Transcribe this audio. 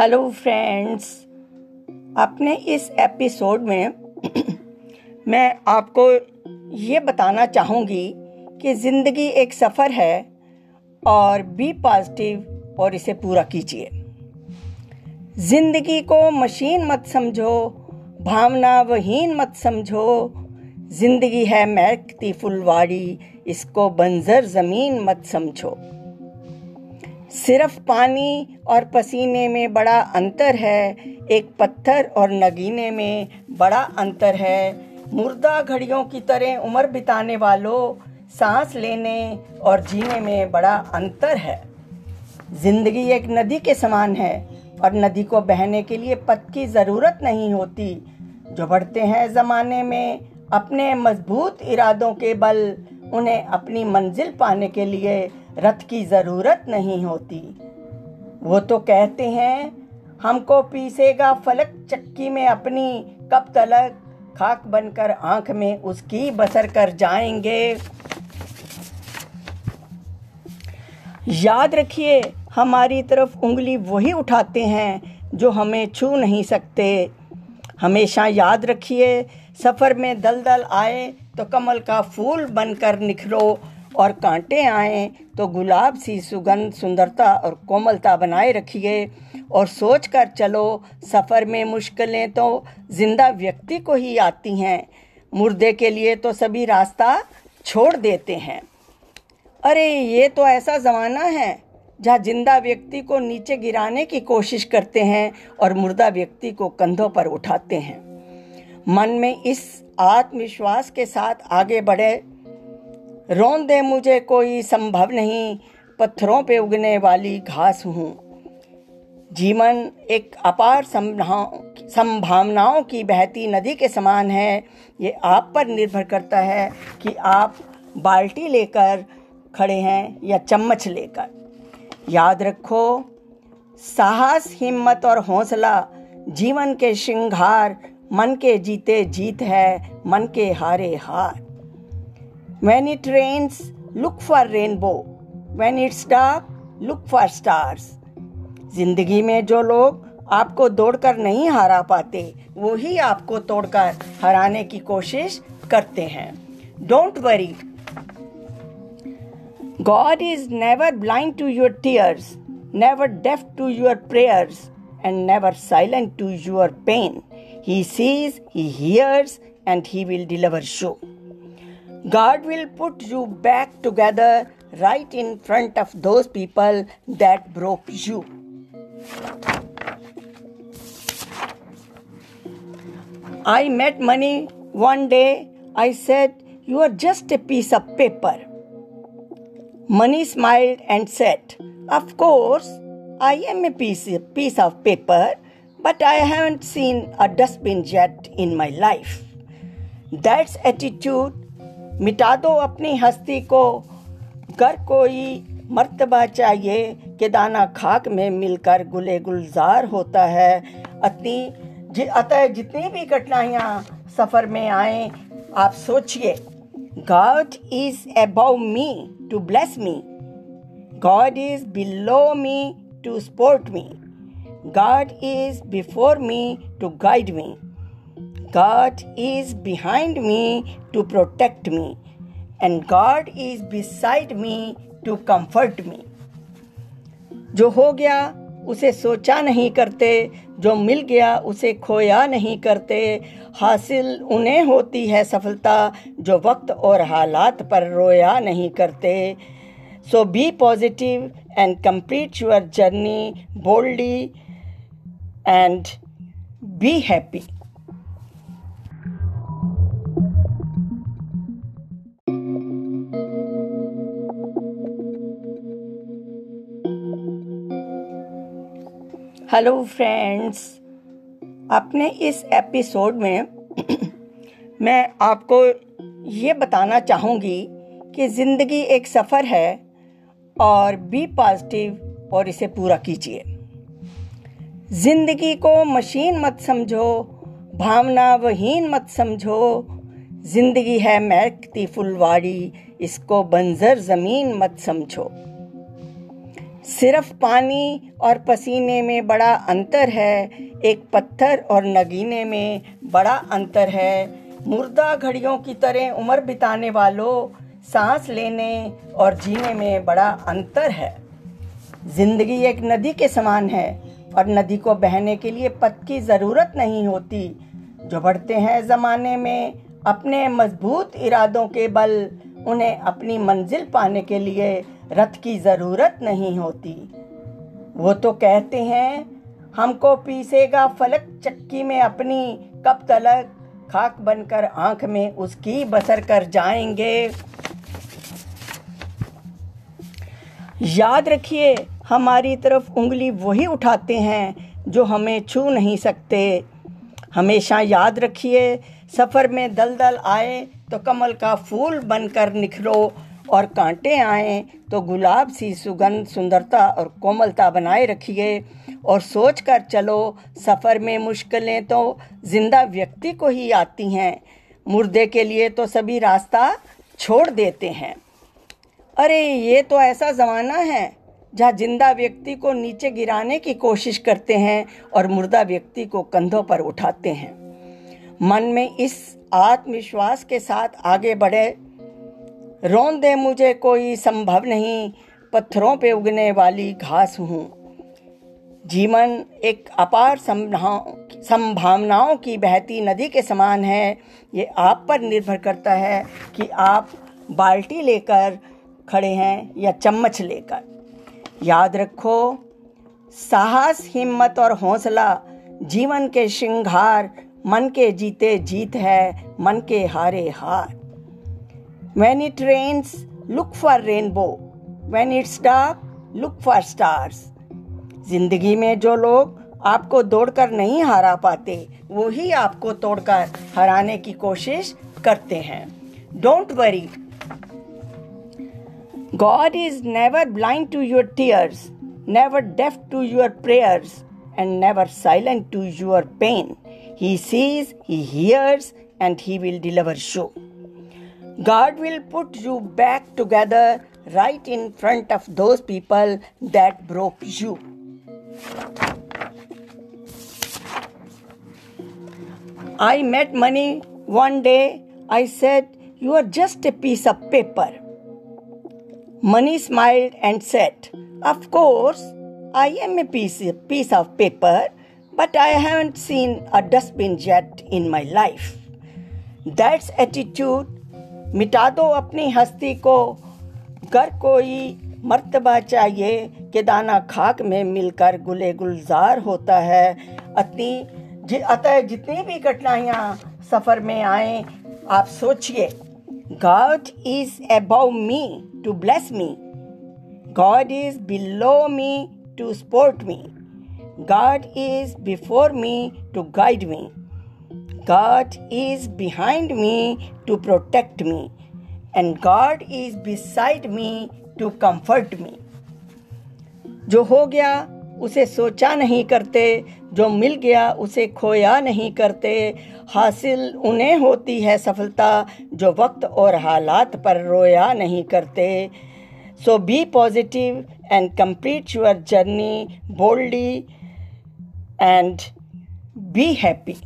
Hello friends अपने इस episode में मैं आपको ये बताना चाहूँगी कि ज़िंदगी एक सफ़र है और बी पॉजिटिव और इसे पूरा कीजिए। ज़िंदगी को मशीन मत समझो, भावना वहीन मत समझो। ज़िंदगी है महकती फुलवाड़ी, इसको बंजर ज़मीन मत समझो। सिर्फ़ पानी और पसीने में बड़ा अंतर है, एक पत्थर और नगीने में बड़ा अंतर है। मुर्दा घड़ियों की तरह उम्र बिताने वालों, सांस लेने और जीने में बड़ा अंतर है। ज़िंदगी एक नदी के समान है और नदी को बहने के लिए पथ की ज़रूरत नहीं होती। जो बढ़ते हैं ज़माने में, अपने मज़बूत इरादों के बल, उन्हें अपनी मंजिल पाने के लिए रथ की ज़रूरत नहीं होती। वो तो कहते हैं, हमको पीसेगा फलक चक्की में अपनी कब तलक, खाक बनकर आँख में उसकी बसर कर जाएँगे। याद रखिए, हमारी तरफ़ उंगली वही उठाते हैं जो हमें छू नहीं सकते। हमेशा याद रखिए, सफ़र में दलदल आए तो कमल का फूल बनकर निखरो। और कांटे आए तो गुलाब सी सुगंध, सुंदरता और कोमलता बनाए रखिए। और सोच कर चलो, सफ़र में मुश्किलें तो ज़िंदा व्यक्ति को ही आती हैं। मुर्दे के लिए तो सभी रास्ता छोड़ देते हैं। अरे, ये तो ऐसा ज़माना है, जहाँ ज़िंदा व्यक्ति को नीचे गिराने की कोशिश करते हैं और मुर्दा व्यक्ति को कंधों पर उठाते हैं। मन में इस आत्मविश्वास के साथ आगे बढ़े रोन दे मुझे कोई संभव नहीं, पत्थरों पे उगने वाली घास हूँ। जीवन एक अपार संभावनाओं की बहती नदी के समान है। ये आप पर निर्भर करता है कि आप बाल्टी लेकर खड़े हैं या चम्मच लेकर। याद रखो, साहस, हिम्मत और हौसला जीवन के श्रृंगार, मन के जीते जीत है, मन के हारे हार। When it rains, look for rainbow. When it's dark, look for stars. जिंदगी में जो लोग आपको दौड़कर नहीं हरा पाते वो ही आपको तोड़कर हराने की कोशिश करते हैं don't worry God is never blind to your tears, never deaf to your prayers, and never silent to your pain. He sees, He hears, and He will deliver you. God will put you back together right in front of those people that broke you. I met money one day. I said, You are just a piece of paper. Money smiled and said, Of course, I am a piece, piece of paper, but I haven't seen a dustbin yet in my life. That's attitude मिटा दो अपनी हस्ती को। कर कोई मर्तबा चाहिए कि दाना खाक में मिलकर गुले गुलजार होता है। अतनी अतः जितनी भी कठिनाइयाँ सफ़र में आए, आप सोचिए। God is above me to bless me God is below me to support me God is before me to guide me God is behind me to protect me, and God is beside me to comfort me. जो हो गया उसे सोचा नहीं करते जो मिल गया उसे खोया नहीं करते। हासिल उन्हें होती है सफलता जो वक्त और हालात पर रोया नहीं करते। So be positive and complete your journey boldly and be happy hello friends अपने इस एपिसोड में मैं आपको ये बताना चाहूँगी कि ज़िंदगी एक सफ़र है और बी पॉजिटिव और इसे पूरा कीजिए। ज़िंदगी को मशीन मत समझो, भावना वहीन मत समझो। ज़िंदगी है महकती फुलवाड़ी, इसको बंजर ज़मीन मत समझो। सिर्फ़ पानी और पसीने में बड़ा अंतर है, एक पत्थर और नगीने में बड़ा अंतर है। मुर्दा घड़ियों की तरह उम्र बिताने वालों, सांस लेने और जीने में बड़ा अंतर है। ज़िंदगी एक नदी के समान है और नदी को बहने के लिए पथ की ज़रूरत नहीं होती। जो बढ़ते हैं ज़माने में, अपने मज़बूत इरादों के बल, उन्हें अपनी मंजिल पाने के लिए रथ की ज़रूरत नहीं होती। वो तो कहते हैं, हमको पीसेगा फलक चक्की में अपनी कब तलक, खाक बनकर आँख में उसकी बसर कर जाएँगे। याद रखिए, हमारी तरफ़ उंगली वही उठाते हैं जो हमें छू नहीं सकते। हमेशा याद रखिए, सफ़र में दलदल आए तो कमल का फूल बनकर निखरो। और कांटे आए तो गुलाब सी सुगंध, सुंदरता और कोमलता बनाए रखिए और सोच कर चलो, सफ़र में मुश्किलें तो ज़िंदा व्यक्ति को ही आती हैं। मुर्दे के लिए तो सभी रास्ता छोड़ देते हैं। अरे, ये तो ऐसा ज़माना है जहाँ ज़िंदा व्यक्ति को नीचे गिराने की कोशिश करते हैं और मुर्दा व्यक्ति को कंधों पर उठाते हैं। मन में इस आत्मविश्वास के साथ आगे बढ़े रोन दे मुझे कोई संभव नहीं, पत्थरों पे उगने वाली घास हूँ। जीवन एक अपार संभावनाओं की बहती नदी के समान है। ये आप पर निर्भर करता है कि आप बाल्टी लेकर खड़े हैं या चम्मच लेकर। याद रखो, साहस, हिम्मत और हौसला जीवन के श्रृंगार, मन के जीते जीत है, मन के हारे हार। When it rains, look for rainbow. When it's dark, look for stars. ज़िंदगी में जो लोग आपको दौड़कर नहीं हरा पाते वो ही आपको तोड़कर हराने की कोशिश करते हैं don't worry God is never blind to your tears, never deaf to your prayers, and never silent to your pain. He sees, He hears, and He will deliver you. God will put you back together right in front of those people that broke you. I met money one day. I said, You are just a piece of paper. Money smiled and said, Of course, I am a piece, piece of paper, but I haven't seen a dustbin yet in my life. That's attitude मिटा दो अपनी हस्ती को। कर कोई मर्तबा चाहिए कि दाना खाक में मिलकर गुले गुलजार होता है। अतनी अतः जितनी भी कठिनाइयाँ सफ़र में आए, आप सोचिए God is above me to bless me God is below me to support me God is before me to guide me God is behind me to protect me, and God is beside me to comfort me. जो हो गया उसे सोचा नहीं करते जो मिल गया उसे खोया नहीं करते। हासिल उन्हें होती है सफलता जो वक्त और हालात पर रोया नहीं करते। So be positive and complete your journey boldly and be happy